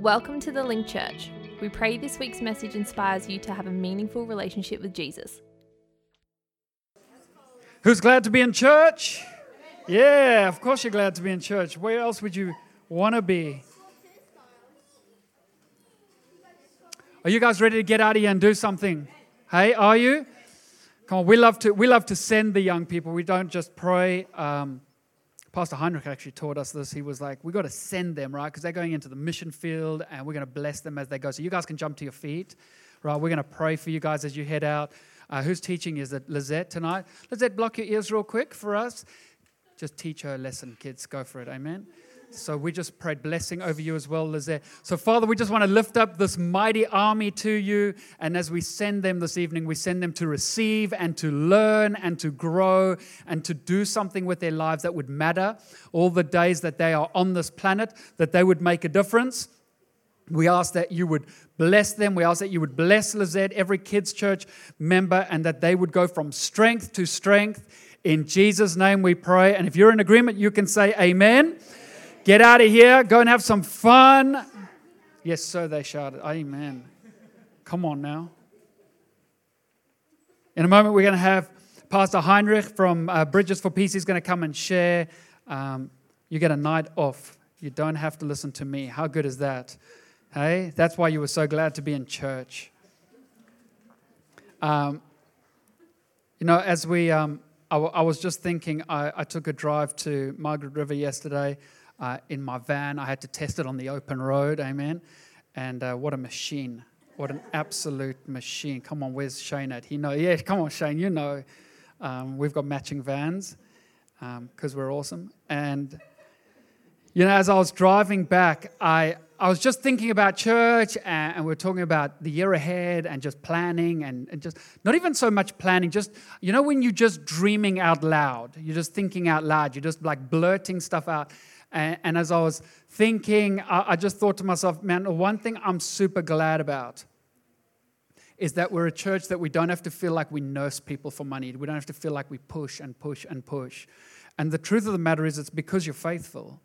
Welcome to the Link Church. We pray this week's message inspires you to have a meaningful relationship with Jesus. Who's glad to be in church? Yeah, of course you're glad to be in church. Where else would you want to be? Are you guys ready to get out of here and do something? Hey, are you? Come on, we love to we love to send the young people. We don't just pray. Um, Pastor Heinrich actually taught us this. He was like, we got to send them, right? Because they're going into the mission field and we're going to bless them as they go. So you guys can jump to your feet, right? We're going to pray for you guys as you head out. Uh, who's teaching? Is it Lizette tonight? Lizette, block your ears real quick for us. Just teach her a lesson, kids. Go for it. Amen. So we just prayed blessing over you as well, Lizette. So, Father, we just want to lift up this mighty army to you. And as we send them this evening, we send them to receive and to learn and to grow and to do something with their lives that would matter all the days that they are on this planet, that they would make a difference. We ask that you would bless them. We ask that you would bless Lizette, every kids' church member, and that they would go from strength to strength. In Jesus' name we pray. And if you're in agreement, you can say amen. Get out of here. Go and have some fun. Yes, so they shouted. Amen. Come on now. In a moment, we're going to have Pastor Heinrich from uh, Bridges for Peace. He's going to come and share. Um, you get a night off. You don't have to listen to me. How good is that? Hey, that's why you were so glad to be in church. Um, you know, as we, um, I, w- I was just thinking, I, I took a drive to Margaret River yesterday uh, in my van. I had to test it on the open road, amen. And uh, what a machine. What an absolute machine. Come on, where's Shane at? He know. Yeah, come on, Shane, you know. Um, we've got matching vans because um, we're awesome. And, you know, as I was driving back, I, I was just thinking about church and, and we are talking about the year ahead and just planning and, and, just not even so much planning, just, you know, when you're just dreaming out loud, you're just thinking out loud, you're just like blurting stuff out. And, and as I was thinking, I, I just thought to myself, man, one thing I'm super glad about is that we're a church that we don't have to feel like we nurse people for money. We don't have to feel like we push and push and push. And the truth of the matter is, it's because you're faithful.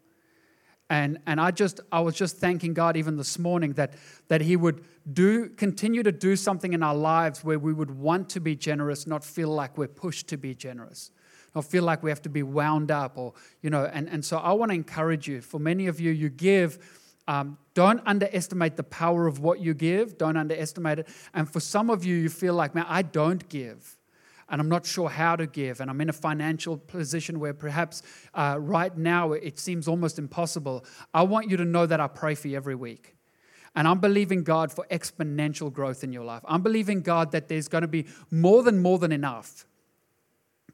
And, and I just I was just thanking God even this morning that, that He would do continue to do something in our lives where we would want to be generous, not feel like we're pushed to be generous or feel like we have to be wound up or you know and, and so i want to encourage you. For many of you you give um, don't underestimate the power of what you give. Don't underestimate it. And for some of you you feel like man i don't give and i'm not sure how to give and i'm in a financial position where perhaps uh, right now it seems almost impossible. I want you to know that i pray for you every week. And I'm believing God for exponential growth in your life. I'm believing God that there's going to be more than more than enough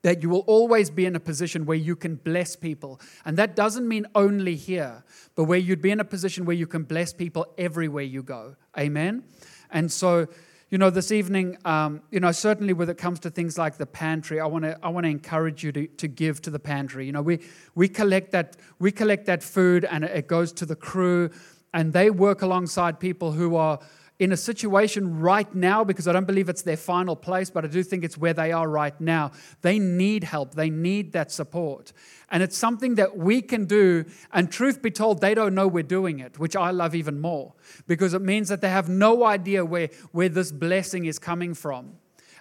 that you will always be in a position where you can bless people. And that doesn't mean only here, but where you'd be in a position where you can bless people everywhere you go. Amen? And so, you know, this evening, um, you know, certainly when it comes to things like the pantry, I want to I want to encourage you to, to give to the pantry. You know, we we collect that we collect that food and it goes to the crew, and they work alongside people who are in a situation right now, because I don't believe it's their final place, but I do think it's where they are right now. They need help, they need that support. And it's something that we can do. And truth be told, they don't know we're doing it, which I love even more, because it means that they have no idea where, where this blessing is coming from.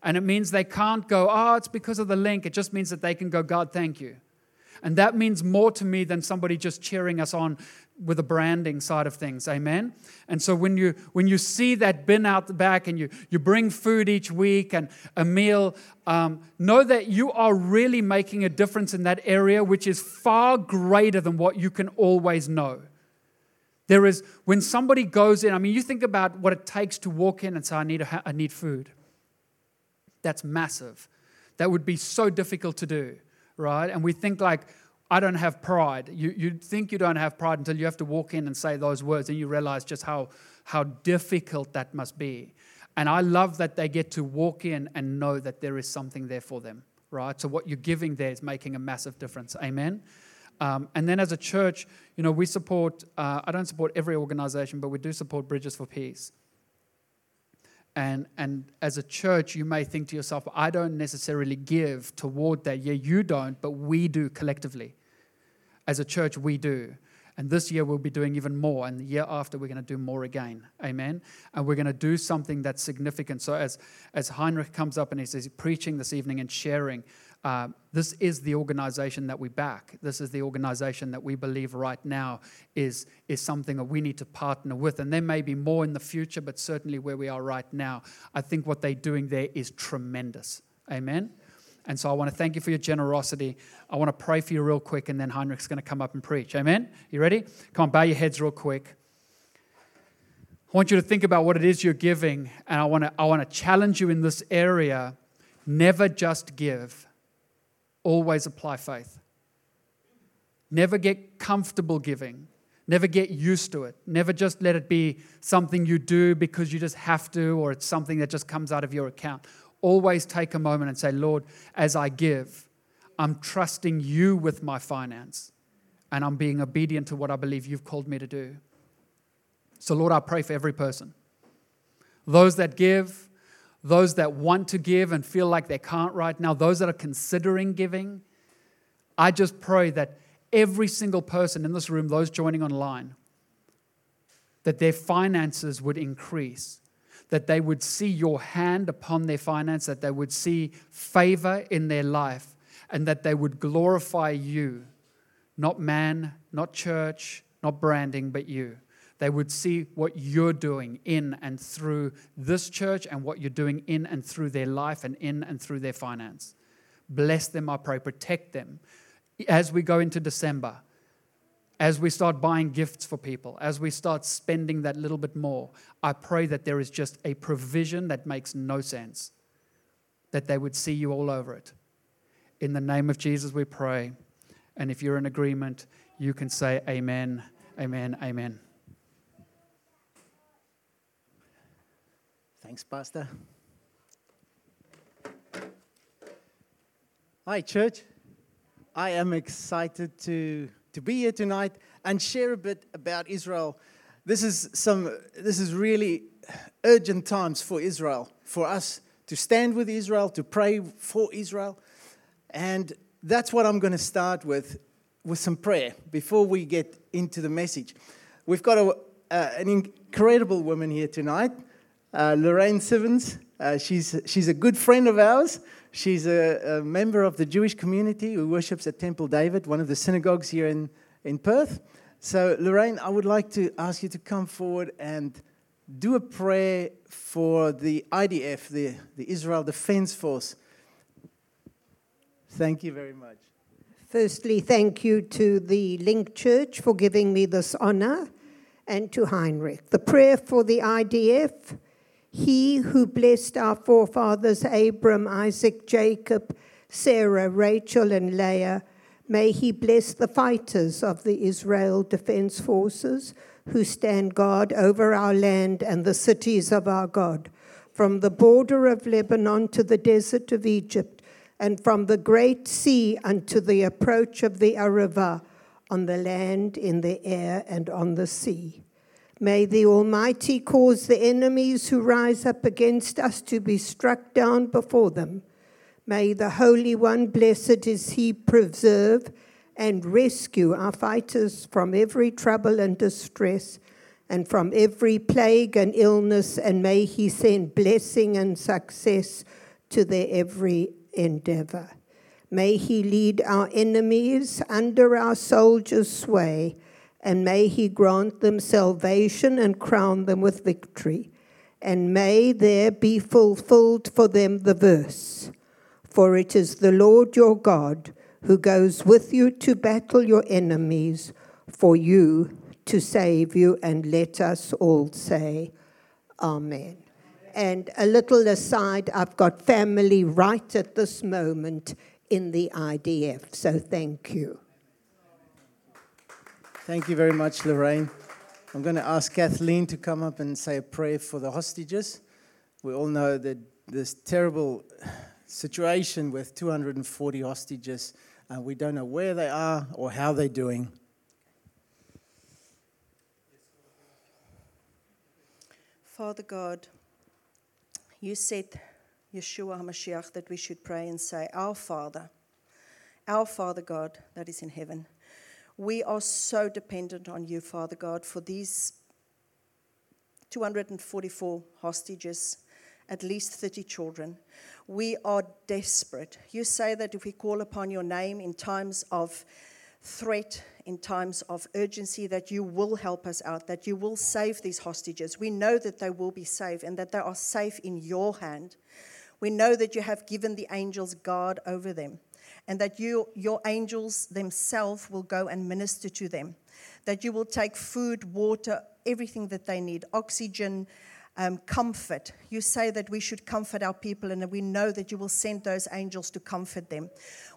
And it means they can't go, oh, it's because of the link. It just means that they can go, God, thank you. And that means more to me than somebody just cheering us on with the branding side of things. Amen? And so when you when you see that bin out the back and you you bring food each week and a meal um, know that you are really making a difference in that area which is far greater than what you can always know. There is when somebody goes in i mean you think about what it takes to walk in and say i need a, I need food. That's massive. That would be so difficult to do right? And we think like I don't have pride. You, you think you don't have pride until you have to walk in and say those words, and you realize just how, how difficult that must be. And I love that they get to walk in and know that there is something there for them, right? So what you're giving there is making a massive difference. Amen. Um, and then as a church, you know, we support, uh, I don't support every organization, but we do support Bridges for Peace. And, and as a church, you may think to yourself, I don't necessarily give toward that. Yeah, you don't, but we do collectively as a church, we do. And this year we'll be doing even more. And the year after, we're going to do more again. Amen. And we're going to do something that's significant. So as, as Heinrich comes up and he's, he's preaching this evening and sharing, uh, this is the organization that we back. This is the organization that we believe right now is, is something that we need to partner with. And there may be more in the future, but certainly where we are right now, I think what they're doing there is tremendous. Amen. And so I want to thank you for your generosity. I want to pray for you real quick, and then Heinrich's going to come up and preach. Amen? You ready? Come on, bow your heads real quick. I want you to think about what it is you're giving, and I want to, I want to challenge you in this area. Never just give, always apply faith. Never get comfortable giving. Never get used to it. Never just let it be something you do because you just have to, or it's something that just comes out of your account always take a moment and say, Lord, as I give, I'm trusting you with my finance and I'm being obedient to what I believe you've called me to do. So, Lord, I pray for every person. Those that give, those that want to give and feel like they can't right now, those that are considering giving, I just pray that every single person in this room, those joining online, that their finances would increase that they would see your hand upon their finance, that they would see favor in their life, and that they would glorify you, not man, not church, not branding, but you. They would see what you're doing in and through this church and what you're doing in and through their life and in and through their finance. Bless them, I pray. Protect them. As we go into December, as we start buying gifts for people, as we start spending that little bit more, I pray that there is just a provision that makes no sense, that they would see you all over it. In the name of Jesus, we pray. And if you're in agreement, you can say, Amen, Amen, Amen. Thanks, Pastor. Hi, church. I am excited to to be here tonight and share a bit about Israel. This is some this is really urgent times for Israel, for us to stand with Israel, to pray for Israel. And that's what I'm going to start with with some prayer before we get into the message. We've got a, uh, an incredible woman here tonight, uh, Lorraine Sivens. Uh, she's, she's a good friend of ours. She's a, a, member of the Jewish community who worships at Temple David, one of the synagogues here in, in Perth. So, Lorraine, I would like to ask you to come forward and do a prayer for the IDF, the, the Israel Defense Force. Thank you very much. Firstly, thank you to the Link Church for giving me this honor and to Heinrich. The prayer for the IDF he who blessed our forefathers Abram, Isaac, Jacob, Sarah, Rachel, and Leah, may he bless the fighters of the Israel Defense Forces who stand guard over our land and the cities of our God, from the border of Lebanon to the desert of Egypt, and from the great sea unto the approach of the Arava, on the land, in the air, and on the sea. May the Almighty cause the enemies who rise up against us to be struck down before them. May the Holy One, blessed is He, preserve and rescue our fighters from every trouble and distress and from every plague and illness, and may He send blessing and success to their every endeavor. May He lead our enemies under our soldiers' sway and may he grant them salvation and crown them with victory. And may there be fulfilled for them the verse For it is the Lord your God who goes with you to battle your enemies, for you to save you. And let us all say, Amen. And a little aside, I've got family right at this moment in the IDF, so thank you. Thank you very much, Lorraine. I'm going to ask Kathleen to come up and say a prayer for the hostages. We all know that this terrible situation with 240 hostages, and we don't know where they are or how they're doing. Father God, you said, Yeshua HaMashiach, that we should pray and say, Our Father, our Father God that is in heaven We are so dependent on you, Father God, for these 244 hostages, at least 30 children. We are desperate. You say that if we call upon your name in times of threat, in times of urgency, that you will help us out, that you will save these hostages. We know that they will be safe and that they are safe in your hand. We know that you have given the angels guard over them and that you, your angels themselves will go and minister to them. That you will take food, water, everything that they need, oxygen, um, comfort. You say that we should comfort our people, and we know that you will send those angels to comfort them.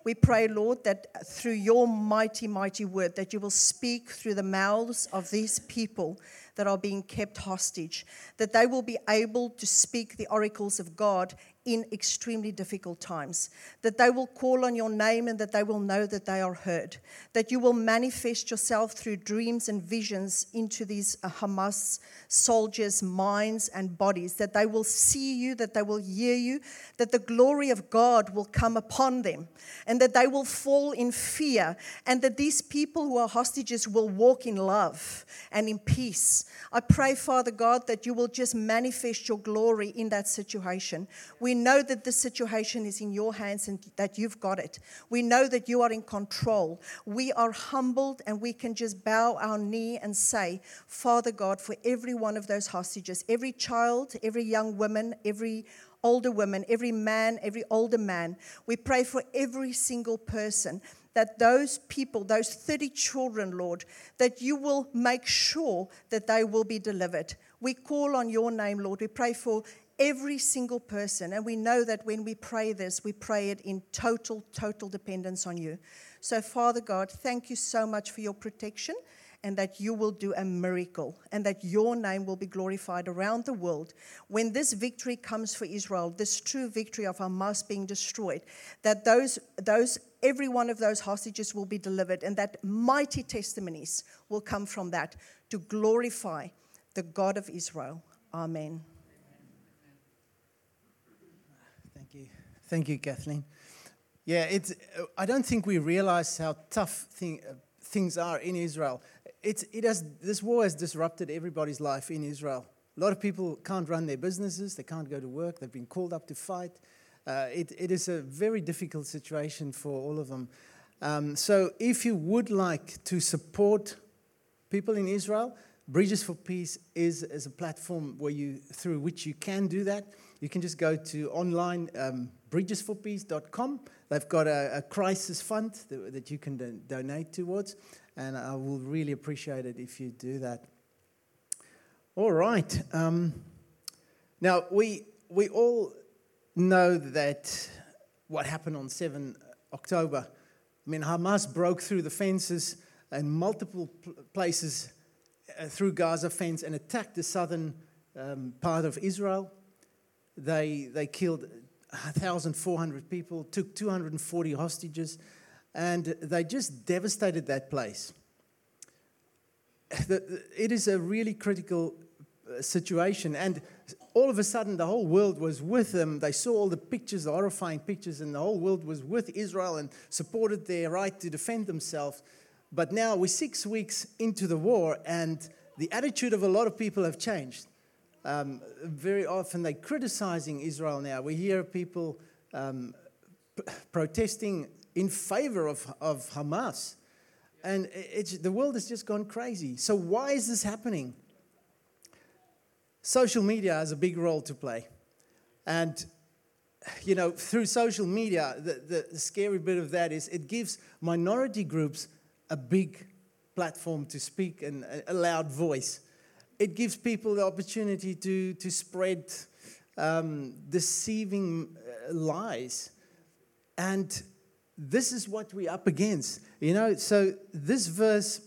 We pray, Lord, that through your mighty, mighty word, that you will speak through the mouths of these people that are being kept hostage, that they will be able to speak the oracles of God in extremely difficult times, that they will call on your name and that they will know that they are heard, that you will manifest yourself through dreams and visions into these uh, Hamas soldiers' minds and bodies, that they will see you, that they will hear you, that the glory of God will come upon them, and that they will fall in fear, and that these people who are hostages will walk in love and in peace. I pray, Father God, that you will just manifest your glory in that situation. We know that the situation is in your hands and that you've got it. We know that you are in control. We are humbled and we can just bow our knee and say, Father God, for every one of those hostages, every child, every young woman, every older woman, every man, every older man, we pray for every single person that those people, those 30 children, Lord, that you will make sure that they will be delivered. We call on your name, Lord. We pray for every single person. And we know that when we pray this, we pray it in total, total dependence on you. So, Father God, thank you so much for your protection and that you will do a miracle and that your name will be glorified around the world. When this victory comes for Israel, this true victory of Hamas being destroyed, that those, those every one of those hostages will be delivered and that mighty testimonies will come from that to glorify the God of Israel. Amen. Thank you. Thank you, Kathleen. Yeah, it's, I don't think we realize how tough thing, uh, things are in Israel. It's, it has, this war has disrupted everybody's life in Israel. A lot of people can't run their businesses, they can't go to work, they've been called up to fight. Uh, it, it is a very difficult situation for all of them. Um, so, if you would like to support people in Israel, Bridges for Peace is, is a platform where you, through which you can do that. You can just go to online um, bridgesforpeace.com. They've got a, a crisis fund that, that you can do, donate towards, and I will really appreciate it if you do that. All right. Um, now we we all know that what happened on 7 October. I mean, Hamas broke through the fences in multiple places uh, through Gaza fence and attacked the southern um, part of Israel. They, they killed 1,400 people, took 240 hostages, and they just devastated that place. It is a really critical uh, situation, and all of a sudden the whole world was with them. They saw all the pictures, the horrifying pictures, and the whole world was with Israel and supported their right to defend themselves. But now we're six weeks into the war, and the attitude of a lot of people have changed. Um, very often they're criticizing Israel now. We hear people um, p- protesting in favor of, of Hamas. And the world has just gone crazy. So, why is this happening? social media has a big role to play. And, you know, through social media, the, the, the, scary bit of that is it gives minority groups a big platform to speak and a loud voice. It gives people the opportunity to, to spread um, deceiving uh, lies. And this is what we're up against. You know, so this verse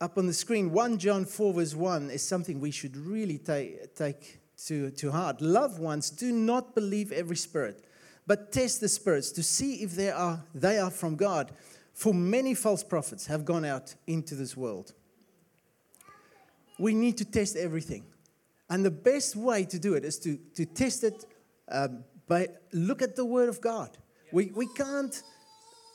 up on the screen, 1 John 4, verse 1, is something we should really take, take to, to heart. Loved ones, do not believe every spirit, but test the spirits to see if they are, they are from God. For many false prophets have gone out into this world. We need to test everything. And the best way to do it is to, to test it um, by look at the Word of God. We, we can't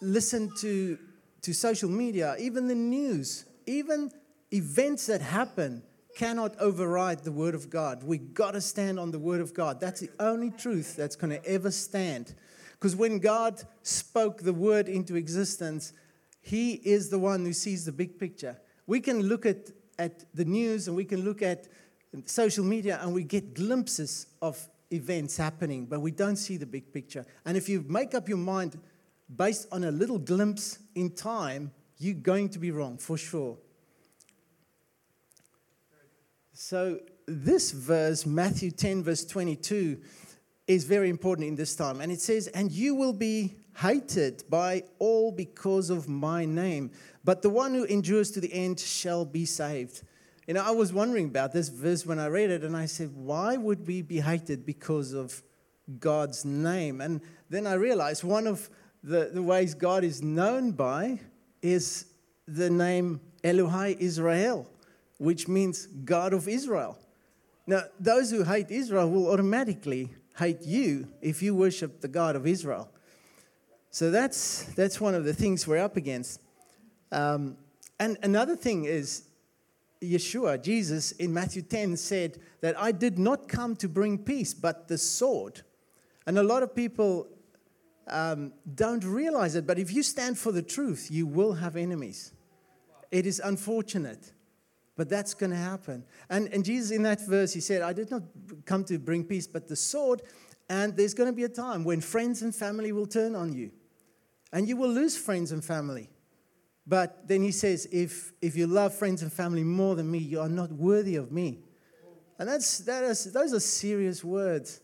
listen to to social media, even the news, even events that happen cannot override the Word of God. We got to stand on the Word of God. That's the only truth that's going to ever stand. Because when God spoke the Word into existence, He is the one who sees the big picture. We can look at, at the news and we can look at social media and we get glimpses of events happening, but we don't see the big picture. And if you make up your mind based on a little glimpse in time, you're going to be wrong for sure. So, this verse, Matthew 10, verse 22, is very important in this time. And it says, And you will be hated by all because of my name, but the one who endures to the end shall be saved. You know, I was wondering about this verse when I read it, and I said, Why would we be hated because of God's name? And then I realized one of the, the ways God is known by is the name Elohai Israel, which means God of Israel. Now, those who hate Israel will automatically hate you if you worship the God of Israel. So that's, that's one of the things we're up against. Um, and another thing is, Yeshua, Jesus, in Matthew 10 said that I did not come to bring peace, but the sword. And a lot of people um, don't realize it, but if you stand for the truth, you will have enemies. It is unfortunate, but that's going to happen. And, and Jesus, in that verse, he said, I did not come to bring peace, but the sword. And there's going to be a time when friends and family will turn on you, and you will lose friends and family. But then he says, if, if you love friends and family more than me, you are not worthy of me. And that's, that is, those are serious words.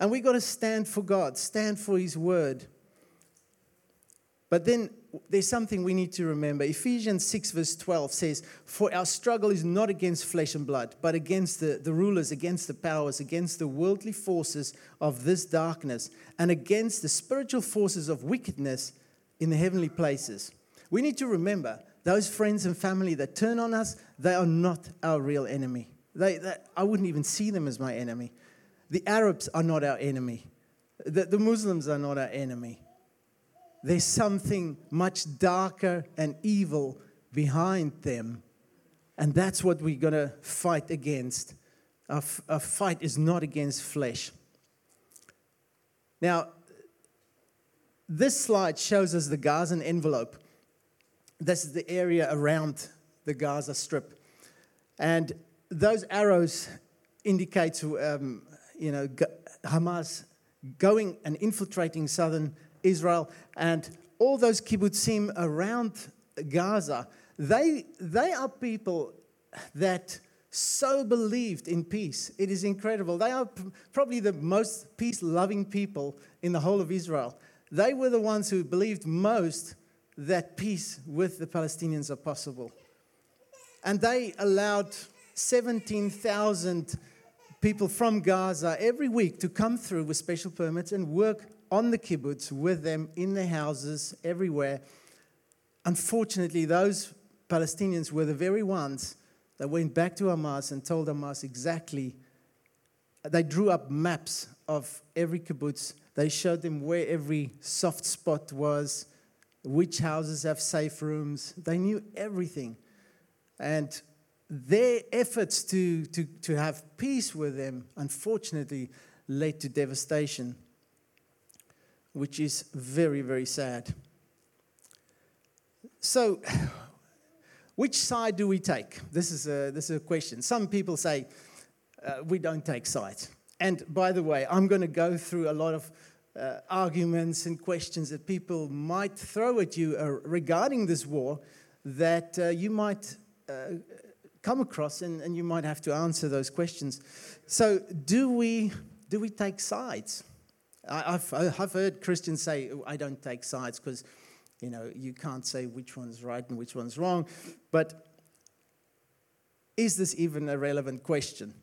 And we've got to stand for God, stand for his word. But then there's something we need to remember. Ephesians 6, verse 12 says, For our struggle is not against flesh and blood, but against the, the rulers, against the powers, against the worldly forces of this darkness, and against the spiritual forces of wickedness in the heavenly places. We need to remember those friends and family that turn on us, they are not our real enemy. They, they, I wouldn't even see them as my enemy. The Arabs are not our enemy. The, the Muslims are not our enemy. There's something much darker and evil behind them. And that's what we're going to fight against. Our, our fight is not against flesh. Now, this slide shows us the Gazan envelope. This is the area around the Gaza Strip. And those arrows indicate, um, you know, Hamas going and infiltrating southern Israel and all those kibbutzim around Gaza. They, they are people that so believed in peace. It is incredible. They are probably the most peace loving people in the whole of Israel. They were the ones who believed most that peace with the Palestinians are possible. And they allowed 17,000 people from Gaza every week to come through with special permits and work on the kibbutz with them in their houses everywhere. Unfortunately, those Palestinians were the very ones that went back to Hamas and told Hamas exactly. They drew up maps of every kibbutz. They showed them where every soft spot was which houses have safe rooms. They knew everything. And their efforts to, to, to have peace with them, unfortunately, led to devastation, which is very, very sad. So, which side do we take? This is a, this is a question. Some people say uh, we don't take sides. And by the way, I'm going to go through a lot of uh, arguments and questions that people might throw at you uh, regarding this war that uh, you might uh, come across and, and you might have to answer those questions. So, do we, do we take sides? I, have I've heard Christians say, oh, I don't take sides because you know, you can't say which one's right and which one's wrong. But is this even a relevant question?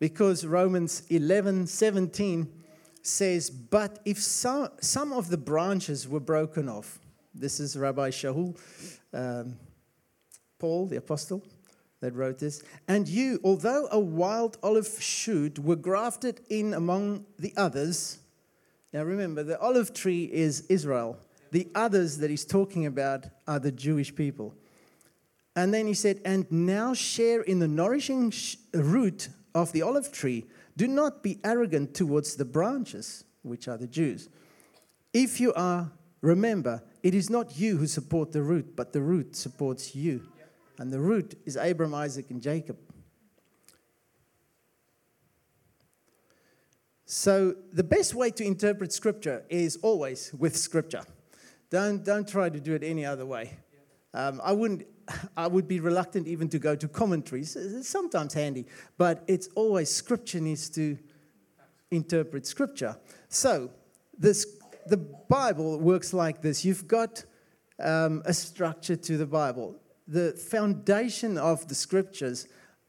Because Romans 11 17 says, But if some, some of the branches were broken off, this is Rabbi Shaul, um, Paul, the apostle, that wrote this. And you, although a wild olive shoot, were grafted in among the others. Now remember, the olive tree is Israel. the others that he's talking about are the Jewish people. And then he said, And now share in the nourishing sh- root of the olive tree. Do not be arrogant towards the branches, which are the Jews. If you are, remember, it is not you who support the root, but the root supports you. And the root is Abram, Isaac, and Jacob. So, the best way to interpret scripture is always with scripture. Don't, don't try to do it any other way. Um, I, wouldn't, I would be reluctant even to go to commentaries. It's sometimes handy, but it's always scripture needs to interpret scripture. So, this, the Bible works like this you've got um, a structure to the Bible. The foundation of the scriptures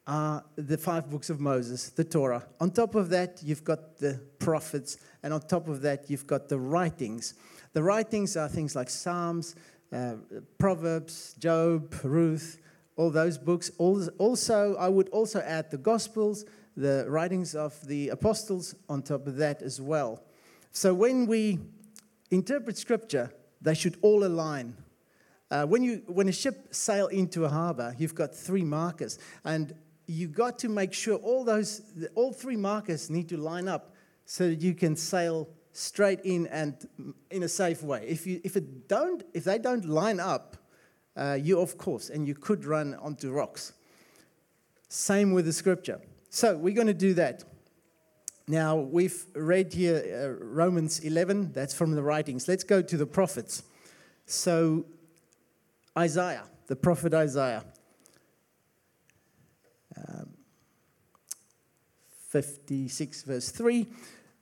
are the five books of Moses, the Torah. On top of that, you've got the prophets, and on top of that, you've got the writings. The writings are things like Psalms, uh, Proverbs, Job, Ruth, all those books. Also, I would also add the Gospels, the writings of the apostles on top of that as well. So when we interpret Scripture, they should all align. Uh, when, you, when a ship sail into a harbor, you've got three markers, and you've got to make sure all those, all three markers need to line up so that you can sail straight in and in a safe way. If, you, if, it don't, if they don't line up, uh, you're off course and you could run onto rocks. Same with the scripture. So we're going to do that. Now, we've read here uh, Romans 11, that's from the writings. Let's go to the prophets. So, Isaiah, the prophet Isaiah. Um, 56, verse 3.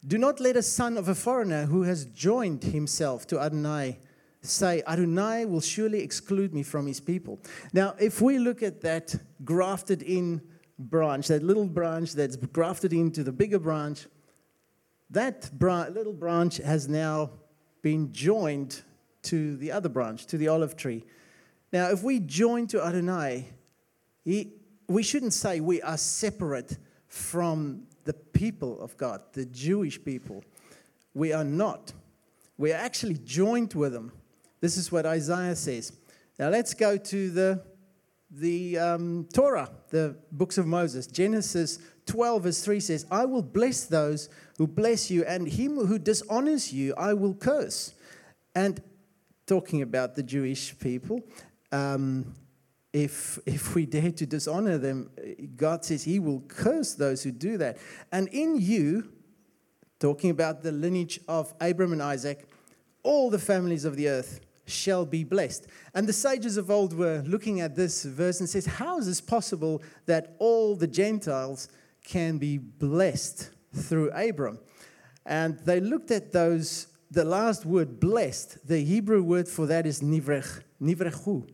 Do not let a son of a foreigner who has joined himself to Adonai say, Adonai will surely exclude me from his people. Now, if we look at that grafted in branch, that little branch that's grafted into the bigger branch, that little branch has now been joined to the other branch, to the olive tree. Now, if we join to Adonai, he, we shouldn't say we are separate from the people of God, the Jewish people. We are not. We are actually joined with them. This is what Isaiah says. Now let's go to the, the um, Torah, the books of Moses. Genesis 12, verse 3 says, I will bless those who bless you, and him who dishonors you, I will curse. And talking about the Jewish people, um, if, if we dare to dishonor them, God says He will curse those who do that. And in you, talking about the lineage of Abram and Isaac, all the families of the earth shall be blessed. And the sages of old were looking at this verse and says, How is this possible that all the Gentiles can be blessed through Abram? And they looked at those, the last word, blessed, the Hebrew word for that is nivrech, nivrechu.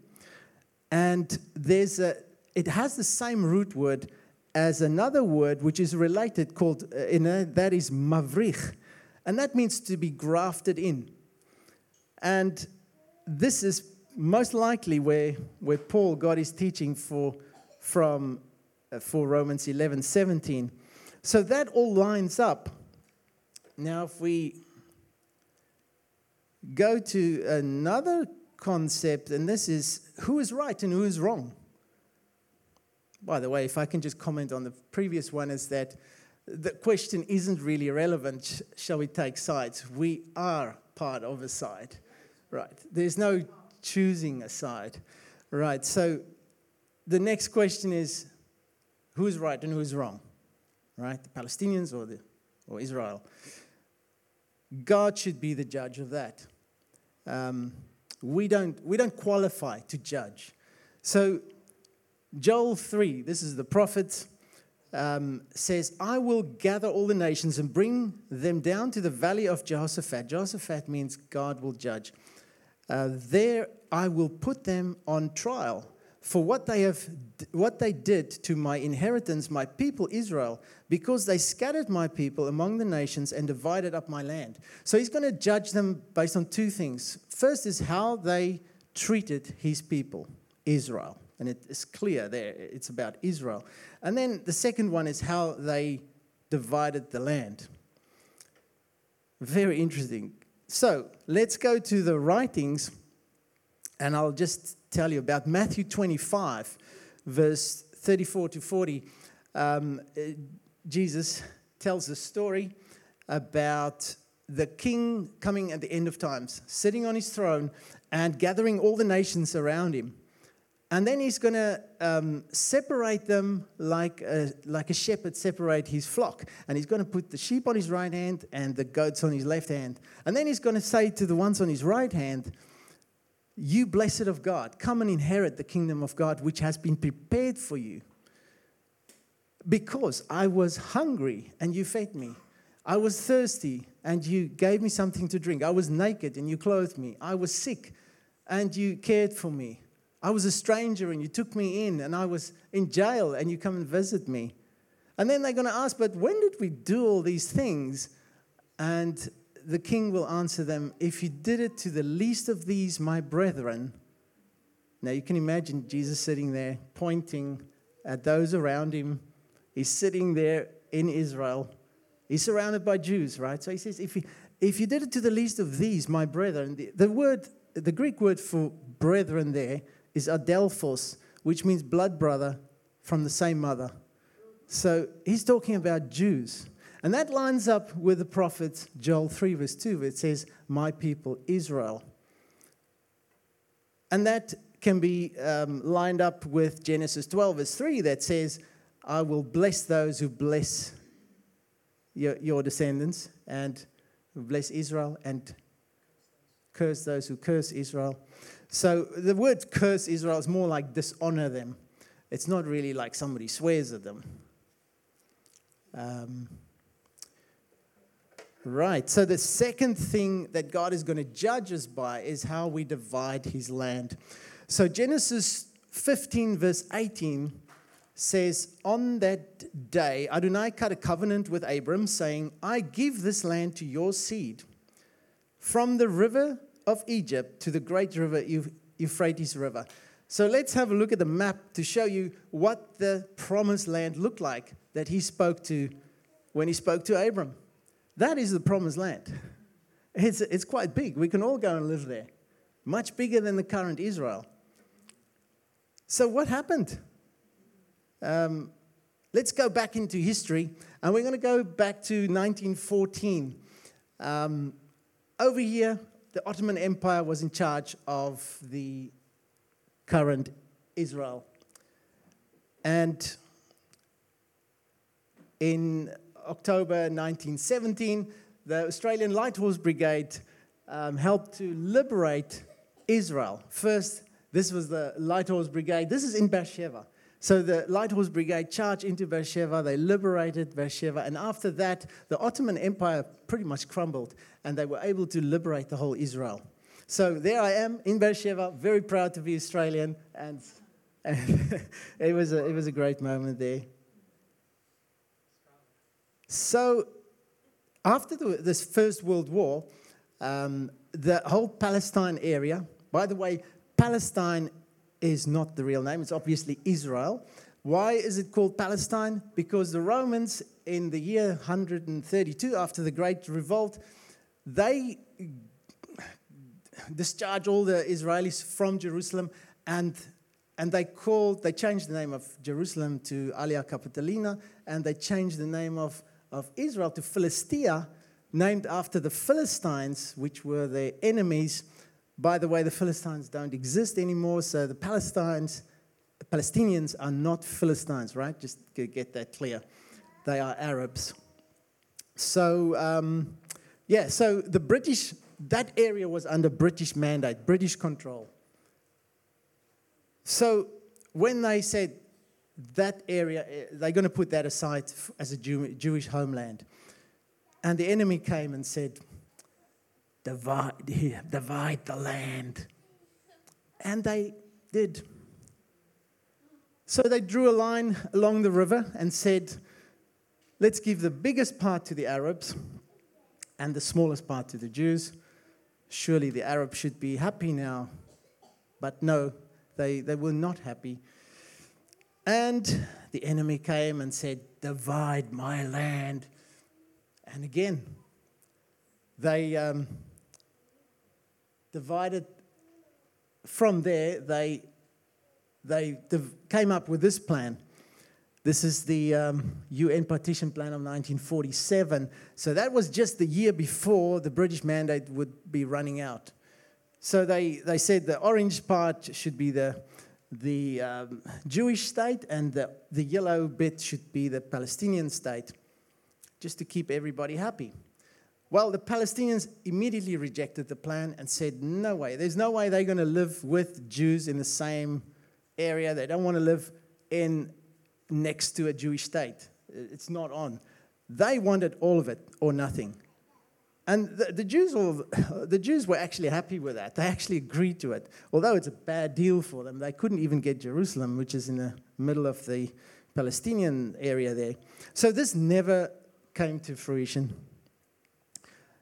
And there's a, it has the same root word as another word which is related called, uh, in a, that is mavrich. And that means to be grafted in. And this is most likely where, where Paul got his teaching for, from, uh, for Romans 11 17. So that all lines up. Now, if we go to another concept, and this is who is right and who is wrong. By the way, if I can just comment on the previous one, is that the question isn't really relevant. Shall we take sides? We are part of a side, right? There's no choosing a side, right? So the next question is who's right and who's wrong, right? The Palestinians or, the, or Israel? God should be the judge of that. Um, we don't, we don't qualify to judge. So, Joel 3, this is the prophet, um, says, I will gather all the nations and bring them down to the valley of Jehoshaphat. Jehoshaphat means God will judge. Uh, there I will put them on trial for what they have what they did to my inheritance my people Israel because they scattered my people among the nations and divided up my land so he's going to judge them based on two things first is how they treated his people Israel. And it is clear there it's about Israel. And then the second one is how they divided the land. Very interesting. So let's go to the writings, and I'll just tell you about Matthew 25, verse 34 to 40. Um, uh, Jesus tells a story about the king coming at the end of times, sitting on his throne and gathering all the nations around him. And then he's going to um, separate them like a, like a shepherd separate his flock. And he's going to put the sheep on his right hand and the goats on his left hand. And then he's going to say to the ones on his right hand, You blessed of God, come and inherit the kingdom of God, which has been prepared for you. Because I was hungry and you fed me. I was thirsty and you gave me something to drink. I was naked and you clothed me. I was sick and you cared for me. I was a stranger and you took me in, and I was in jail and you come and visit me. And then they're going to ask, But when did we do all these things? And the king will answer them, If you did it to the least of these, my brethren. Now you can imagine Jesus sitting there pointing at those around him. He's sitting there in Israel. He's surrounded by Jews, right? So he says, If you, if you did it to the least of these, my brethren, the, the word, the Greek word for brethren there is Adelphos, which means blood brother from the same mother. So he's talking about Jews. And that lines up with the prophet Joel 3, verse 2, where it says, My people, Israel. And that can be um, lined up with Genesis 12, verse 3, that says, I will bless those who bless your, your descendants, and bless Israel, and curse those who curse Israel. So the word curse Israel is more like dishonor them. It's not really like somebody swears at them. Um, right. So the second thing that God is going to judge us by is how we divide his land. So Genesis 15, verse 18 says, On that day, Adonai cut a covenant with Abram, saying, I give this land to your seed. From the river of Egypt to the great river Euphrates River. So let's have a look at the map to show you what the promised land looked like that he spoke to when he spoke to Abram. That is the promised land. It's, it's quite big. We can all go and live there, much bigger than the current Israel. So, what happened? Um, let's go back into history, and we're going to go back to 1914. Um, over here, the Ottoman Empire was in charge of the current Israel. And in October 1917, the Australian Light Horse Brigade um, helped to liberate Israel. First, this was the Light Horse Brigade. This is in Beersheba. So the Light Horse Brigade charged into Beersheba, they liberated Beersheba, and after that, the Ottoman Empire pretty much crumbled, and they were able to liberate the whole Israel. So there I am in Beersheba, very proud to be Australian, and, and it, was a, it was a great moment there. So after the, this First World War, um, the whole Palestine area, by the way, Palestine is not the real name. It's obviously Israel. Why is it called Palestine? Because the Romans, in the year 132 after the Great Revolt, they discharged all the Israelis from Jerusalem and and they called they changed the name of Jerusalem to Aelia Capitolina and they changed the name of, of Israel to Philistia named after the Philistines which were their enemies by the way, the Philistines don't exist anymore, so the Palestinians, Palestinians are not Philistines, right? Just to get that clear. They are Arabs. So, um, yeah, so the British, that area was under British mandate, British control. So when they said that area, eh, they're going to put that aside as a Jew, Jewish homeland, and the enemy came and said, divide, divide the land. And they did. So they drew a line along the river and said, let's give the biggest part to the Arabs and the smallest part to the Jews. Surely the Arabs should be happy now. But no, they, they were not happy. And the enemy came and said, Divide my land. And again, they, um, divided from there, they, they div- came up with this plan. This is the um, UN partition plan of 1947. So that was just the year before the British mandate would be running out. So they, they said the orange part should be the, the um, Jewish state, and the, the yellow bit should be the Palestinian state, just to keep everybody happy. Well, the Palestinians immediately rejected the plan and said, no way, there's no way they're going to live with Jews in the same area. They don't want to live in next to a Jewish state. It's not on. They wanted all of it or nothing. And the, the, Jews all, the Jews were actually happy with that. They actually agreed to it. Although it's a bad deal for them, they couldn't even get Jerusalem, which is in the middle of the Palestinian area there. So this never came to fruition.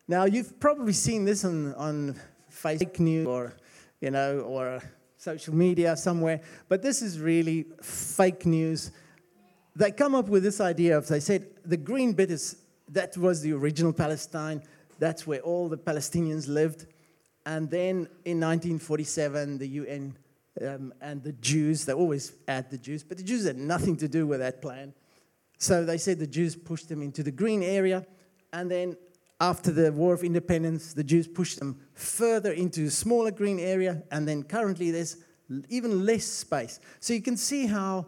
Now, you've probably seen this on, on fake news or, you know, or social media somewhere, but this is really fake news. They come up with this idea of, they said, the green bit is, that was the original Palestine, that's where all the Palestinians lived. And then in 1947, the UN um, and the Jews, they always add the Jews, but the Jews had nothing to do with that plan. So they said the Jews pushed them into the green area, and then after the War of Independence, the Jews pushed them further into a smaller green area, and then currently there's even less space. So you can see how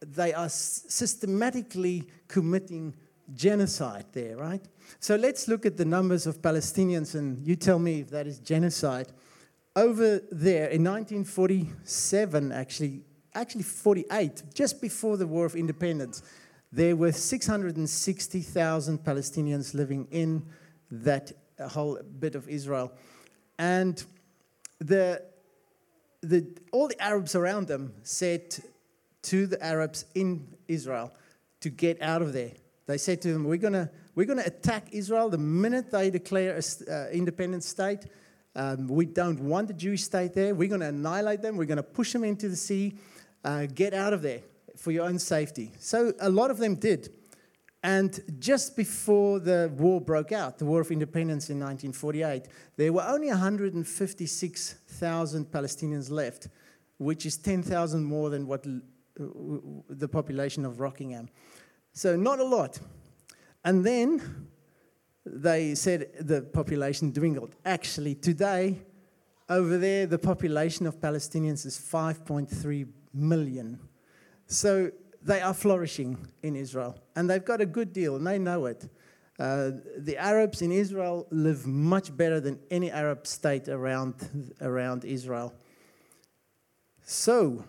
they are systematically committing genocide there, right? So let's look at the numbers of Palestinians, and you tell me if that is genocide. Over there in 1947, actually, actually 48, just before the War of Independence, there were 660,000 Palestinians living in that whole bit of Israel. And the, the, all the Arabs around them said to the Arabs in Israel to get out of there. They said to them, We're going we're gonna attack Israel the minute they declare an uh, independent state. Um, we don't want the Jewish state there. We're going to annihilate them. We're going to push them into the sea. Uh, get out of there for your own safety. So a lot of them did. And just before the war broke out, the War of Independence in 1948, there were only 156,000 Palestinians left, which is 10,000 more than what uh, the population of Rockingham. So, not a lot. And then they said the population dwindled. Actually, today, over there, the population of Palestinians is 5.3 million. So they are flourishing in Israel, and they've got a good deal, and they know it. Uh, the Arabs in Israel live much better than any Arab state around, around Israel. So,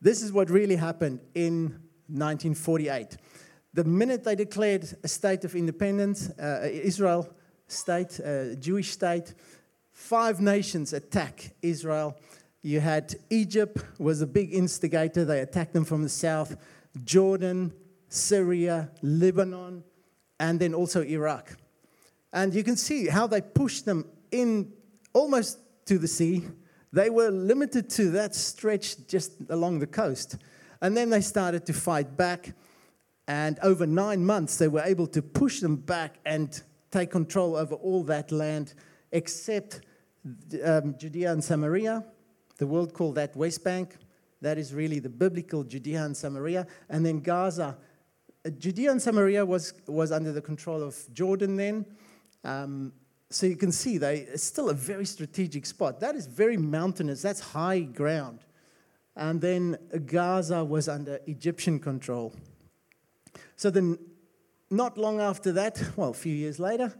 this is what really happened in 1948. The minute they declared a state of independence, uh, Israel state, uh, Jewish state, five nations attack Israel you had Egypt was a big instigator. They attacked them from the south. Jordan, Syria, Lebanon, and then also Iraq. And you can see how they pushed them in almost to the sea. They were limited to that stretch just along the coast. And then they started to fight back. And over nine months, they were able to push them back and take control over all that land except um, Judea and Samaria the world called that West Bank. That is really the biblical Judea and Samaria. And then Gaza. Uh, Judea and Samaria was, was under the control of Jordan then. Um, so you can see they, it's still a very strategic spot. That is very mountainous, that's high ground. And then Gaza was under Egyptian control. So then, not long after that, well, a few years later,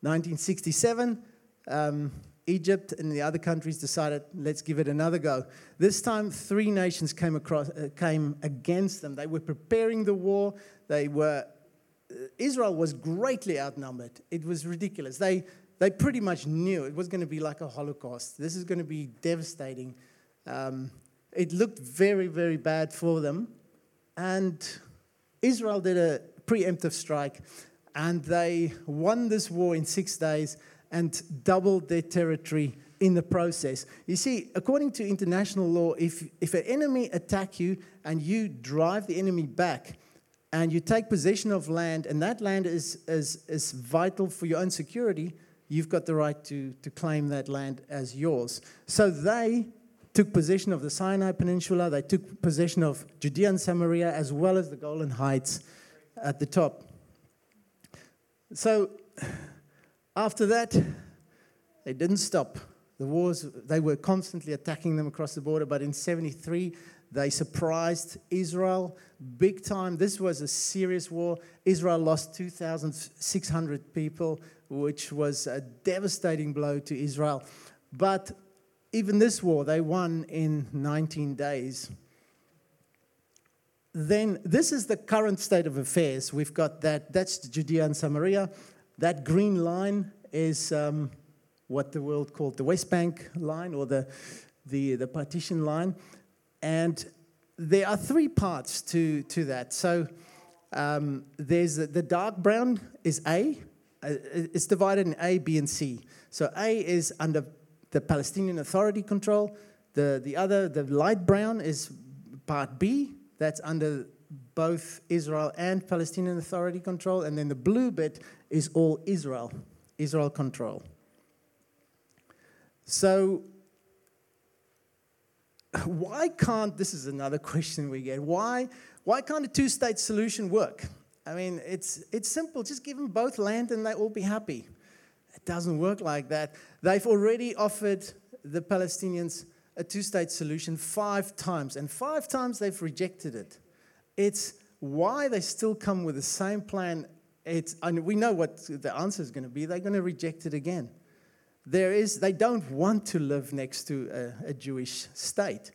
1967, um, Egypt and the other countries decided, let's give it another go. This time, three nations came, across, uh, came against them. They were preparing the war. They were, uh, Israel was greatly outnumbered. It was ridiculous. They, they pretty much knew it was going to be like a Holocaust. This is going to be devastating. Um, it looked very, very bad for them. And Israel did a preemptive strike, and they won this war in six days and doubled their territory in the process. You see, according to international law, if, if an enemy attack you and you drive the enemy back and you take possession of land and that land is, is, is vital for your own security, you've got the right to, to claim that land as yours. So they took possession of the Sinai Peninsula, they took possession of Judea and Samaria, as well as the Golan Heights at the top. So after that, they didn't stop. The wars, they were constantly attacking them across the border, but in 73, they surprised Israel big time. This was a serious war. Israel lost 2,600 people, which was a devastating blow to Israel. But even this war, they won in 19 days. Then, this is the current state of affairs. We've got that, that's Judea and Samaria. That green line is um, what the world called the West Bank line or the, the, the partition line. And there are three parts to, to that. So um, there's the, the dark brown is A. Uh, it's divided in A, B, and C. So A is under the Palestinian Authority control. The, the other, the light brown, is part B. That's under both Israel and Palestinian Authority control. And then the blue bit is all Israel, Israel control. So why can't, this is another question we get, why, why can't a two state solution work? I mean, it's, it's simple. Just give them both land and they all be happy. It doesn't work like that. They've already offered the Palestinians a two state solution five times, and five times they've rejected it. It's why they still come with the same plan. It's, and we know what the answer is going to be. They're going to reject it again there is, they don't want to live next to a, a Jewish state.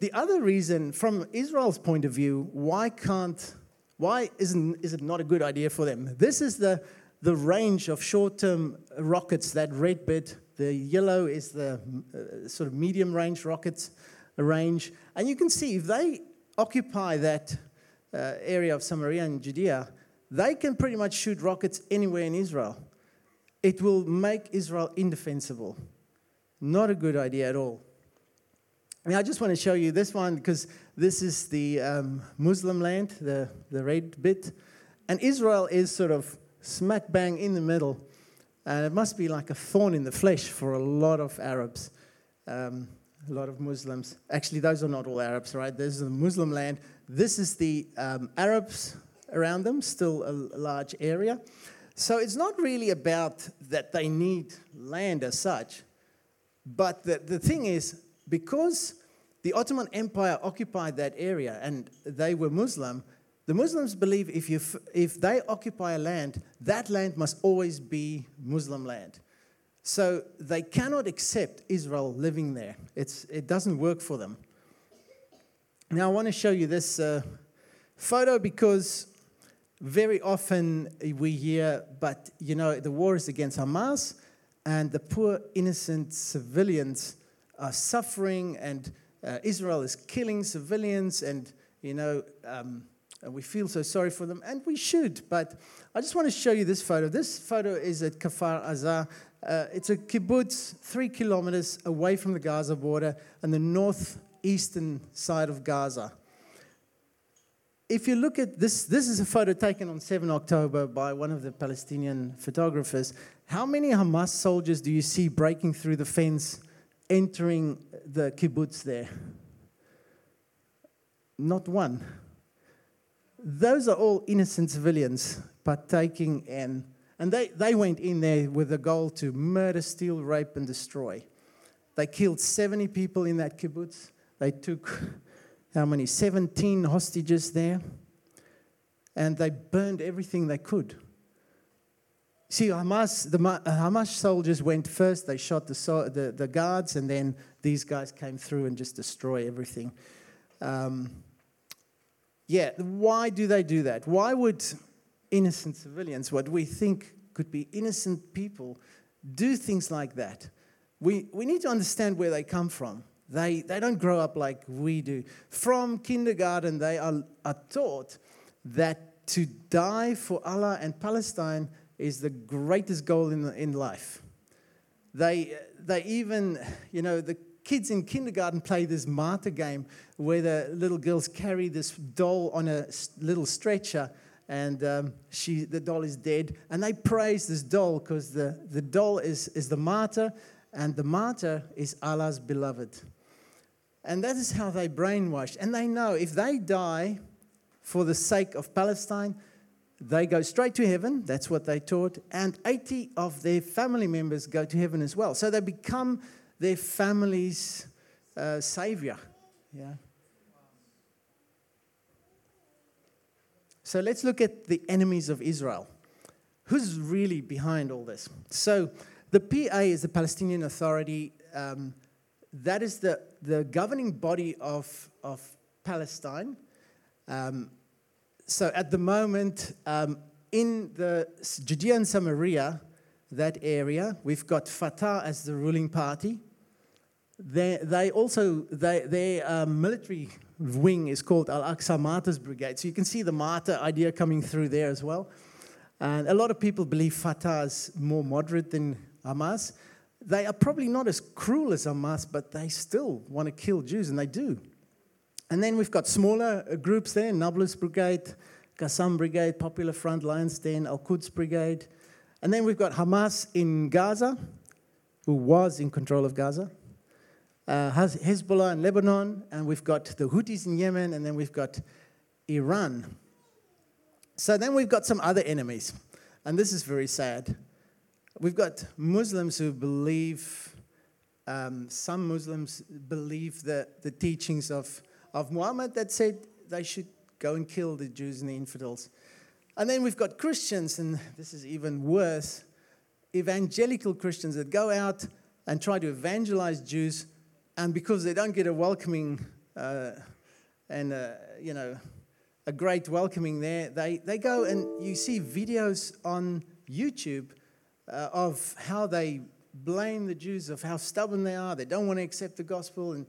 The other reason, from Israel's point of view, why can't, why isn't, is it not a good idea for them? This is the, the range of short term rockets, that red bit. The yellow is the uh, sort of medium range rockets range. And you can see if they occupy that uh, area of Samaria and Judea, they can pretty much shoot rockets anywhere in Israel it will make Israel indefensible. Not a good idea at all. Now, I just want to show you this one because this is the um, Muslim land, the, the red bit. And Israel is sort of smack bang in the middle. And it must be like a thorn in the flesh for a lot of Arabs, um, a lot of Muslims. Actually, those are not all Arabs, right? This is the Muslim land. This is the um, Arabs around them, still a large area. So it's not really about that they need land as such, but the, the thing is, because the Ottoman Empire occupied that area and they were Muslim, the Muslims believe if, you, if they occupy a land, that land must always be Muslim land. So they cannot accept Israel living there. It's, it doesn't work for them. Now, I want to show you this uh, photo because very often we hear, but you know, the war is against Hamas, and the poor innocent civilians are suffering, and uh, Israel is killing civilians, and you know, um, and we feel so sorry for them, and we should. But I just want to show you this photo. This photo is at Kfar Aza. Uh, it's a kibbutz three kilometers away from the Gaza border on the northeastern side of Gaza if you look at this, this is a photo taken on 7 October by one of the Palestinian photographers. How many Hamas soldiers do you see breaking through the fence, entering the kibbutz there? Not one. Those are all innocent civilians partaking in, and they, they went in there with the goal to murder, steal, rape, and destroy. They killed 70 people in that kibbutz. They took how many? 17 hostages there. And they burned everything they could. See, Hamas, the Hamas soldiers went first. They shot the, the, the guards, and then these guys came through and just destroy everything. Um, yeah, why do they do that? Why would innocent civilians, what we think could be innocent people, do things like that? We, we need to understand where they come from. They, they don't grow up like we do. From kindergarten, they are, are taught that to die for Allah and Palestine is the greatest goal in, in life. They, they even, you know, the kids in kindergarten play this martyr game where the little girls carry this doll on a little stretcher and um, she, the doll is dead. And they praise this doll because the, the doll is, is the martyr, and the martyr is Allah's beloved. And that is how they brainwash. And they know if they die for the sake of Palestine, they go straight to heaven. That's what they taught. And 80 of their family members go to heaven as well. So they become their family's uh, savior. Yeah. So let's look at the enemies of Israel. Who's really behind all this? So the PA is the Palestinian Authority. Um, that is the, the governing body of, of Palestine. Um, so at the moment, um, in the Judea and Samaria, that area, we've got Fatah as the ruling party. They, they also, they, their uh, military wing is called Al Aqsa Martyrs Brigade. So you can see the martyr idea coming through there as well. And a lot of people believe Fatah is more moderate than Hamas. They are probably not as cruel as Hamas, but they still want to kill Jews, and they do. And then we've got smaller uh, groups there Nablus Brigade, Qassam Brigade, Popular Front, Lions Den, Al Quds Brigade. And then we've got Hamas in Gaza, who was in control of Gaza uh, Hezbollah in Lebanon, and we've got the Houthis in Yemen, and then we've got Iran. So then we've got some other enemies, and this is very sad. We've got Muslims who believe, um, some Muslims believe the, the teachings of, of Muhammad that said they should go and kill the Jews and the infidels. And then we've got Christians, and this is even worse evangelical Christians that go out and try to evangelize Jews and because they don't get a welcoming uh, and uh, you know a great welcoming there, they, they go and you see videos on YouTube uh, of how they blame the Jews of how stubborn they are. They don't want to accept the gospel, and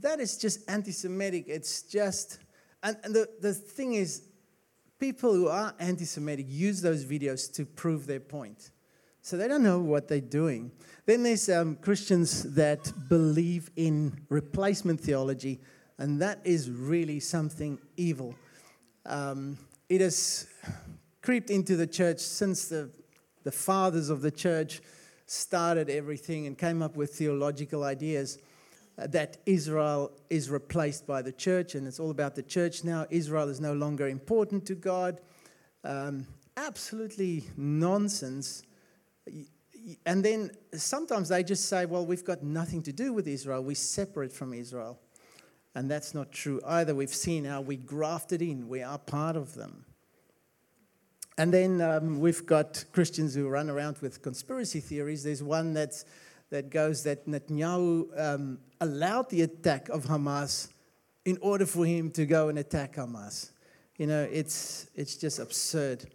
that is just anti-Semitic. It's just, and, and the, the thing is, people who are anti-Semitic use those videos to prove their point. So they don't know what they're doing. Then there's um, Christians that believe in replacement theology, and that is really something evil. Um, it has creeped into the church since the, the fathers of the church started everything and came up with theological ideas uh, that Israel is replaced by the church, and it's all about the church now. Israel is no longer important to God. Um, absolutely nonsense and then sometimes they just say, well, we've got nothing to do with Israel. We're separate from Israel. And that's not true either. We've seen how we grafted in, we are part of them. And then um, we've got Christians who run around with conspiracy theories. There's one that's, that goes that Netanyahu um, allowed the attack of Hamas in order for him to go and attack Hamas. You know, it's, it's just absurd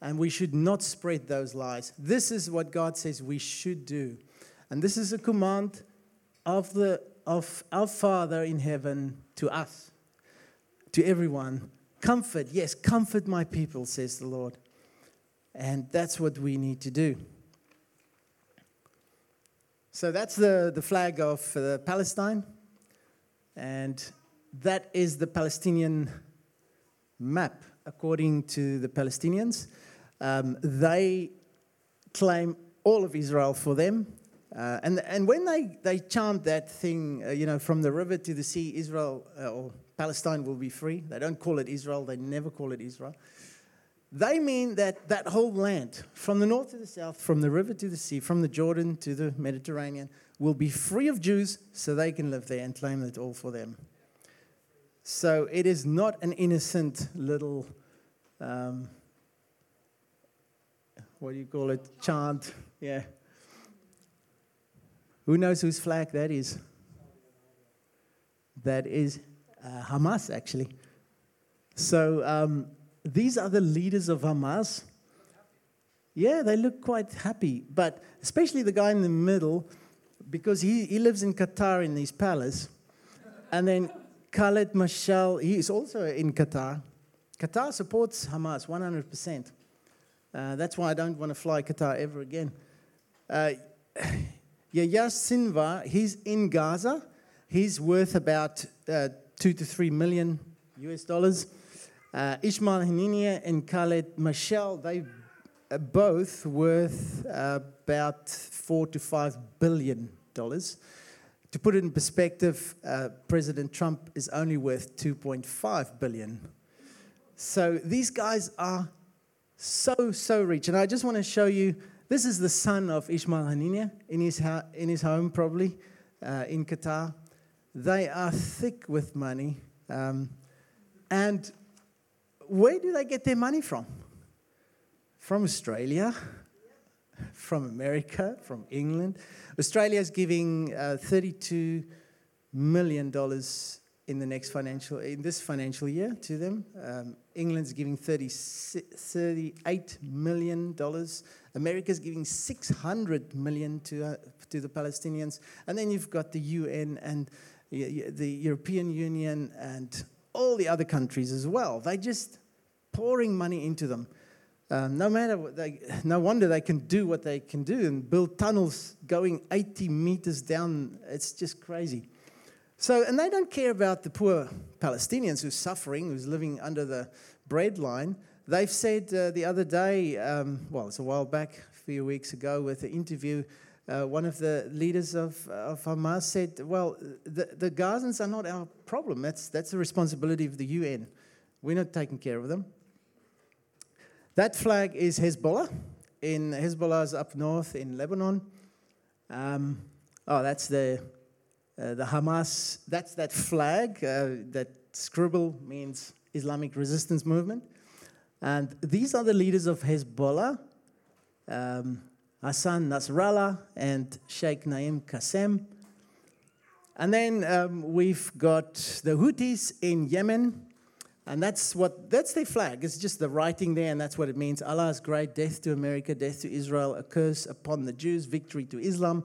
and we should not spread those lies. This is what God says we should do. And this is a command of, the, of our Father in heaven to us, to everyone. Comfort, yes, comfort my people, says the Lord. And that's what we need to do. So that's the, the flag of uh, Palestine. And that is the Palestinian map, according to the Palestinians. Um, they claim all of Israel for them. Uh, and, and when they, they chant that thing, uh, you know, from the river to the sea, Israel uh, or Palestine will be free. They don't call it Israel, they never call it Israel. They mean that that whole land, from the north to the south, from the river to the sea, from the Jordan to the Mediterranean, will be free of Jews so they can live there and claim it all for them. So it is not an innocent little um, what do you call it, chant. Yeah. Who knows whose flag that is? That is Hamas, actually. So um, these are the leaders of Hamas. Yeah, they look quite happy, but especially the guy in the middle, because he, he lives in Qatar in his palace. And then Khaled Mashal, he is also in Qatar. Qatar supports Hamas 100%. Uh, that's why I don't want to fly Qatar ever again. Uh, Yahya Sinwar, he's in Gaza. He's worth about uh, two to three million US dollars. Uh, Ishmael Haniyeh and Khaled Mashal, they are both worth uh, about four to five billion dollars. To put it in perspective, uh, President Trump is only worth 2.5 billion. So these guys are so, so rich. And I just want to show you this is the son of Ishmael Haniyeh in his, in his home, probably uh, in Qatar. They are thick with money. Um, and where do they get their money from? From Australia, from America, from England. Australia is giving uh, 32 million dollars in the next financial in this financial year to them. Um, England's giving 30, 38 million dollars. America's giving 600 million to uh, to the Palestinians, and then you've got the UN and the European Union and all the other countries as well. They just pouring money into them. Um, no matter they, no wonder they can do what they can do and build tunnels going 80 meters down. It's just crazy. So, and they don't care about the poor Palestinians who's suffering, who's living under the bread line. They've said uh, the other day, um, well, it's a while back, a few weeks ago, with an interview, uh, one of the leaders of, of Hamas said, well, the, the Gazans are not our problem. That's, that's the responsibility of the UN. We're not taking care of them. That flag is Hezbollah. In Hezbollah's up north in Lebanon. Um, oh, that's the uh, the Hamas. That's that flag. Uh, that scribble means Islamic Resistance Movement. And these are the leaders of Hezbollah, um, Hassan Nasrallah and Sheikh Naim Qassem. And then um, we've got the Houthis in Yemen, and that's what that's their flag. It's just the writing there, and that's what it means. Allah's great, death to America, death to Israel, a curse upon the Jews, victory to Islam.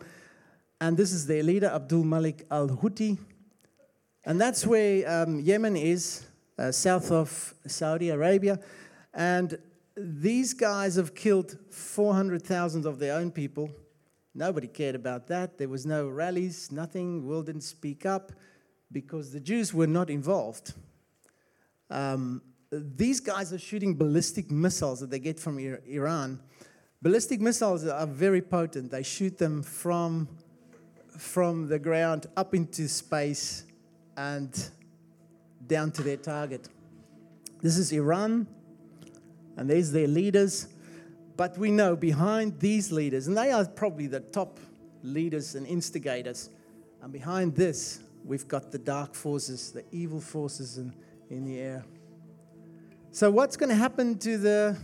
And this is their leader, Abdul Malik al Houthi. And that's where um, Yemen is, uh, south of Saudi Arabia. And these guys have killed 400,000 of their own people. Nobody cared about that. There was no rallies, nothing. World didn't speak up because the Jews were not involved. Um, these guys are shooting ballistic missiles that they get from Iran. Ballistic missiles are very potent. They shoot them from, from the ground up into space and down to their target. This is Iran, and there's their leaders. But we know behind these leaders, and they are probably the top leaders and instigators, and behind this, we've got the dark forces, the evil forces in in the air. So what's going to happen to the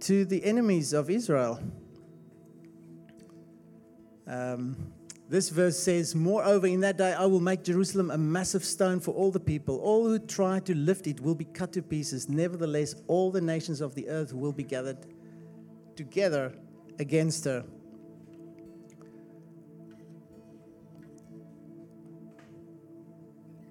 to the enemies of Israel? Um, this verse says, Moreover, in that day I will make Jerusalem a massive stone for all the people. All who try to lift it will be cut to pieces. Nevertheless, all the nations of the earth will be gathered together against her.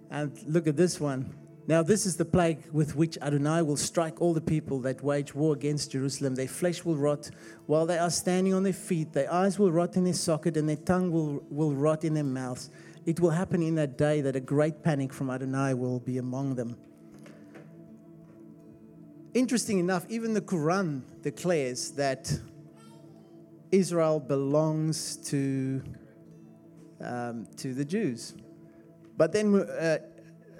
And look at this one. Now, this is the plague with which Adonai will strike all the people that wage war against Jerusalem. Their flesh will rot while they are standing on their feet. Their eyes will rot in their socket, and their tongue will, will rot in their mouths. It will happen in that day that a great panic from Adonai will be among them. Interesting enough, even the Quran declares that Israel belongs to, um, to the Jews. But then uh,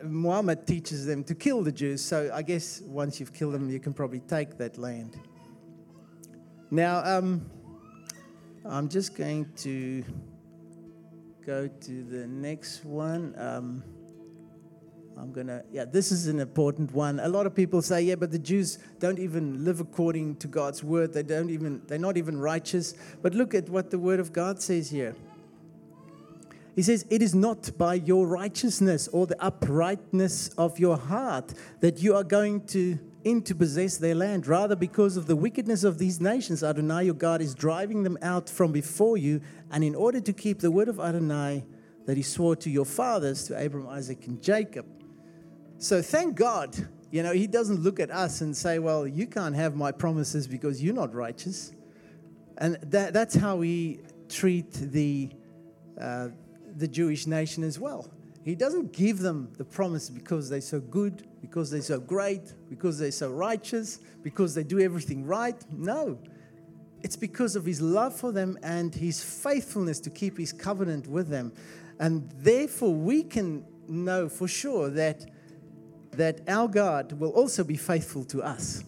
Muhammad teaches them to kill the Jews. So I guess once you've killed them, you can probably take that land. Now, um, I'm just going to go to the next one. Um, I'm gonna, yeah, this is an important one. A lot of people say, yeah, but the Jews don't even live according to God's word. They don't even, they're not even righteous. But look at what the word of God says here. He says, It is not by your righteousness or the uprightness of your heart that you are going to in to possess their land. Rather, because of the wickedness of these nations, Adonai your God is driving them out from before you. And in order to keep the word of Adonai that he swore to your fathers, to Abram, Isaac, and Jacob. So thank God, you know, he doesn't look at us and say, Well, you can't have my promises because you're not righteous. And that, that's how we treat the. Uh, the Jewish nation as well. He doesn't give them the promise because they're so good, because they're so great, because they're so righteous, because they do everything right. No. It's because of his love for them and his faithfulness to keep his covenant with them. And therefore, we can know for sure that, that our God will also be faithful to us.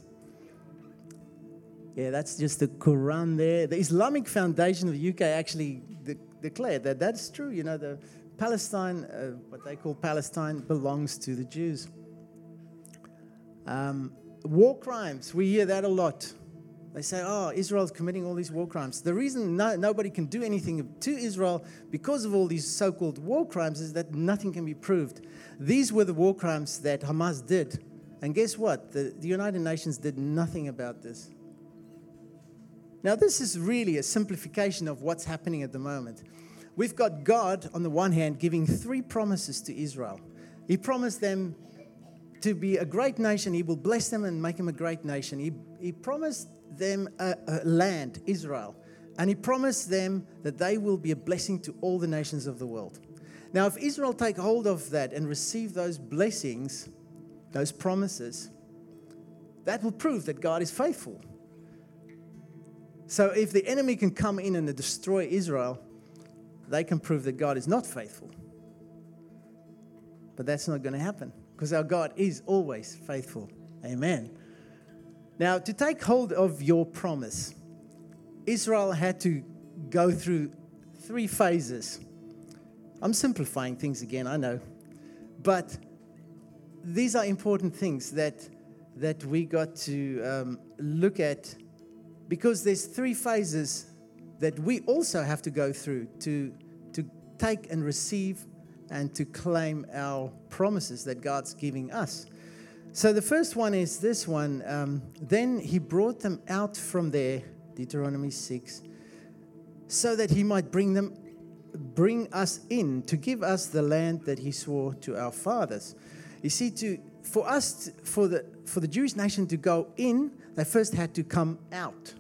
Yeah, that's just the Quran there. The Islamic Foundation of the UK actually de- declared that that's true. You know, the Palestine, uh, what they call Palestine, belongs to the Jews. Um, war crimes, we hear that a lot. They say, oh, Israel's committing all these war crimes. The reason no, nobody can do anything to Israel because of all these so called war crimes is that nothing can be proved. These were the war crimes that Hamas did. And guess what? The, the United Nations did nothing about this. Now, this is really a simplification of what's happening at the moment. We've got God, on the one hand, giving three promises to Israel. He promised them to be a great nation, He will bless them and make them a great nation. He, he promised them a, a land, Israel, and He promised them that they will be a blessing to all the nations of the world. Now, if Israel take hold of that and receive those blessings, those promises, that will prove that God is faithful. So, if the enemy can come in and destroy Israel, they can prove that God is not faithful. But that's not going to happen because our God is always faithful. Amen. Now, to take hold of your promise, Israel had to go through three phases. I'm simplifying things again, I know. But these are important things that, that we got to um, look at because there's three phases that we also have to go through to, to take and receive and to claim our promises that God's giving us. So the first one is this one. Um, then he brought them out from there, Deuteronomy 6, so that he might bring them, bring us in to give us the land that he swore to our fathers. You see, to for us, for the for the Jewish nation to go in, they first had to come out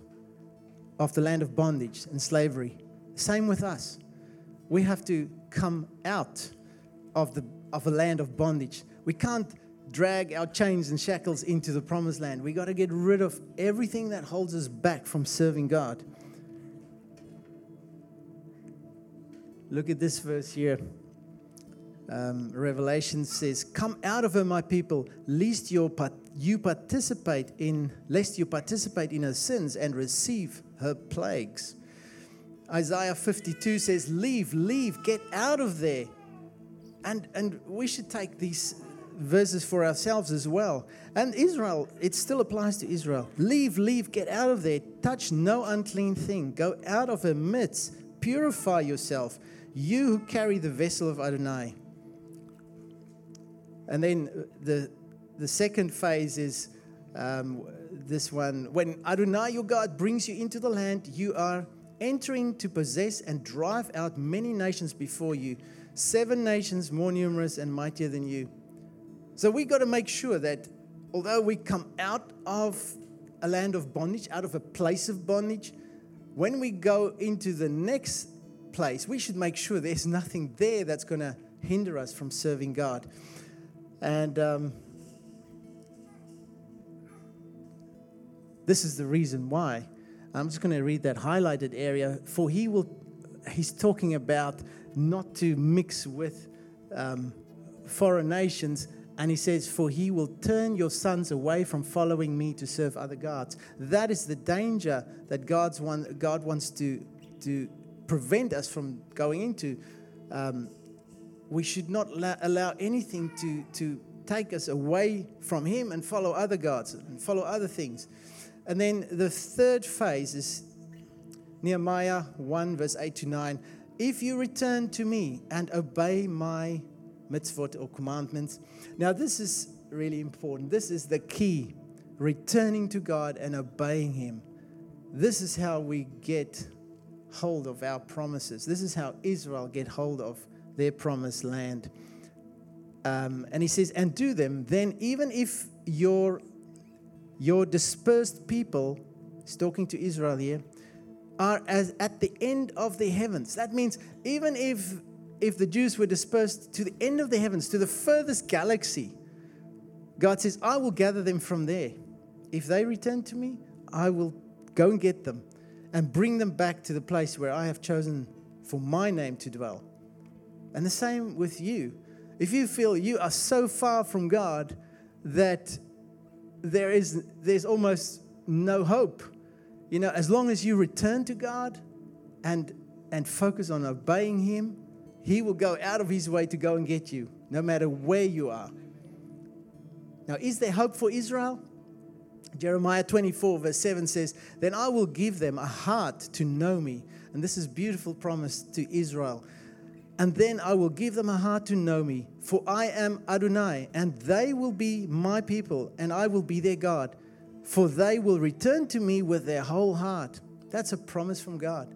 of the land of bondage and slavery. Same with us. We have to come out of the of a land of bondage. We can't drag our chains and shackles into the promised land. We got to get rid of everything that holds us back from serving God. Look at this verse here. Um, Revelation says, "Come out of her, my people, lest you participate in lest you participate in her sins and receive her plagues." Isaiah 52 says, "Leave, leave, get out of there." And and we should take these verses for ourselves as well. And Israel, it still applies to Israel. Leave, leave, get out of there. Touch no unclean thing. Go out of her midst. Purify yourself, you who carry the vessel of Adonai. And then the, the second phase is um, this one. When Adonai your God brings you into the land, you are entering to possess and drive out many nations before you, seven nations more numerous and mightier than you. So we got to make sure that although we come out of a land of bondage, out of a place of bondage, when we go into the next place, we should make sure there's nothing there that's going to hinder us from serving God. And um, this is the reason why. I'm just going to read that highlighted area. For he will, he's talking about not to mix with um, foreign nations and he says, For he will turn your sons away from following me to serve other gods. That is the danger that God's one, God wants to, to prevent us from going into. Um, we should not la- allow anything to, to take us away from him and follow other gods and follow other things. And then the third phase is Nehemiah 1, verse 8 to 9. If you return to me and obey my mitzvot or commandments. Now, this is really important. This is the key returning to God and obeying Him. This is how we get hold of our promises. This is how Israel get hold of their promised land. Um, and he says, and do them, then even if your, your dispersed people, he's talking to Israel here, are as at the end of the heavens. That means even if if the Jews were dispersed to the end of the heavens, to the furthest galaxy, God says, I will gather them from there. If they return to me, I will go and get them and bring them back to the place where I have chosen for my name to dwell. And the same with you. If you feel you are so far from God that there is there's almost no hope, you know, as long as you return to God and and focus on obeying him, he will go out of his way to go and get you, no matter where you are. Now, is there hope for Israel? Jeremiah 24, verse 7 says, Then I will give them a heart to know me. And this is beautiful promise to Israel. And then I will give them a heart to know me, for I am Adonai, and they will be my people, and I will be their God. For they will return to me with their whole heart. That's a promise from God.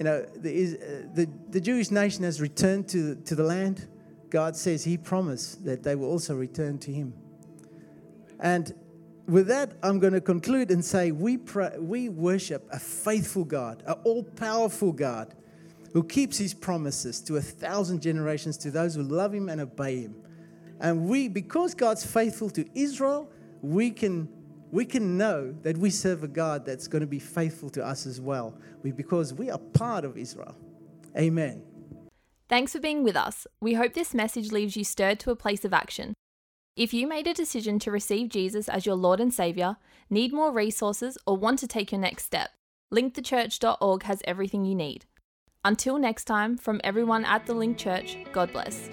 You know, the, uh, the, the Jewish nation has returned to, to the land. God says He promised that they will also return to Him. And with that, I'm going to conclude and say we, pray, we worship a faithful God, an all powerful God who keeps his promises to a thousand generations to those who love him and obey him. And we, because God's faithful to Israel, we can, we can know that we serve a God that's going to be faithful to us as well, we, because we are part of Israel. Amen. Thanks for being with us. We hope this message leaves you stirred to a place of action. If you made a decision to receive Jesus as your Lord and Saviour, need more resources, or want to take your next step, linkthechurch.org has everything you need. Until next time, from everyone at the Link Church, God bless.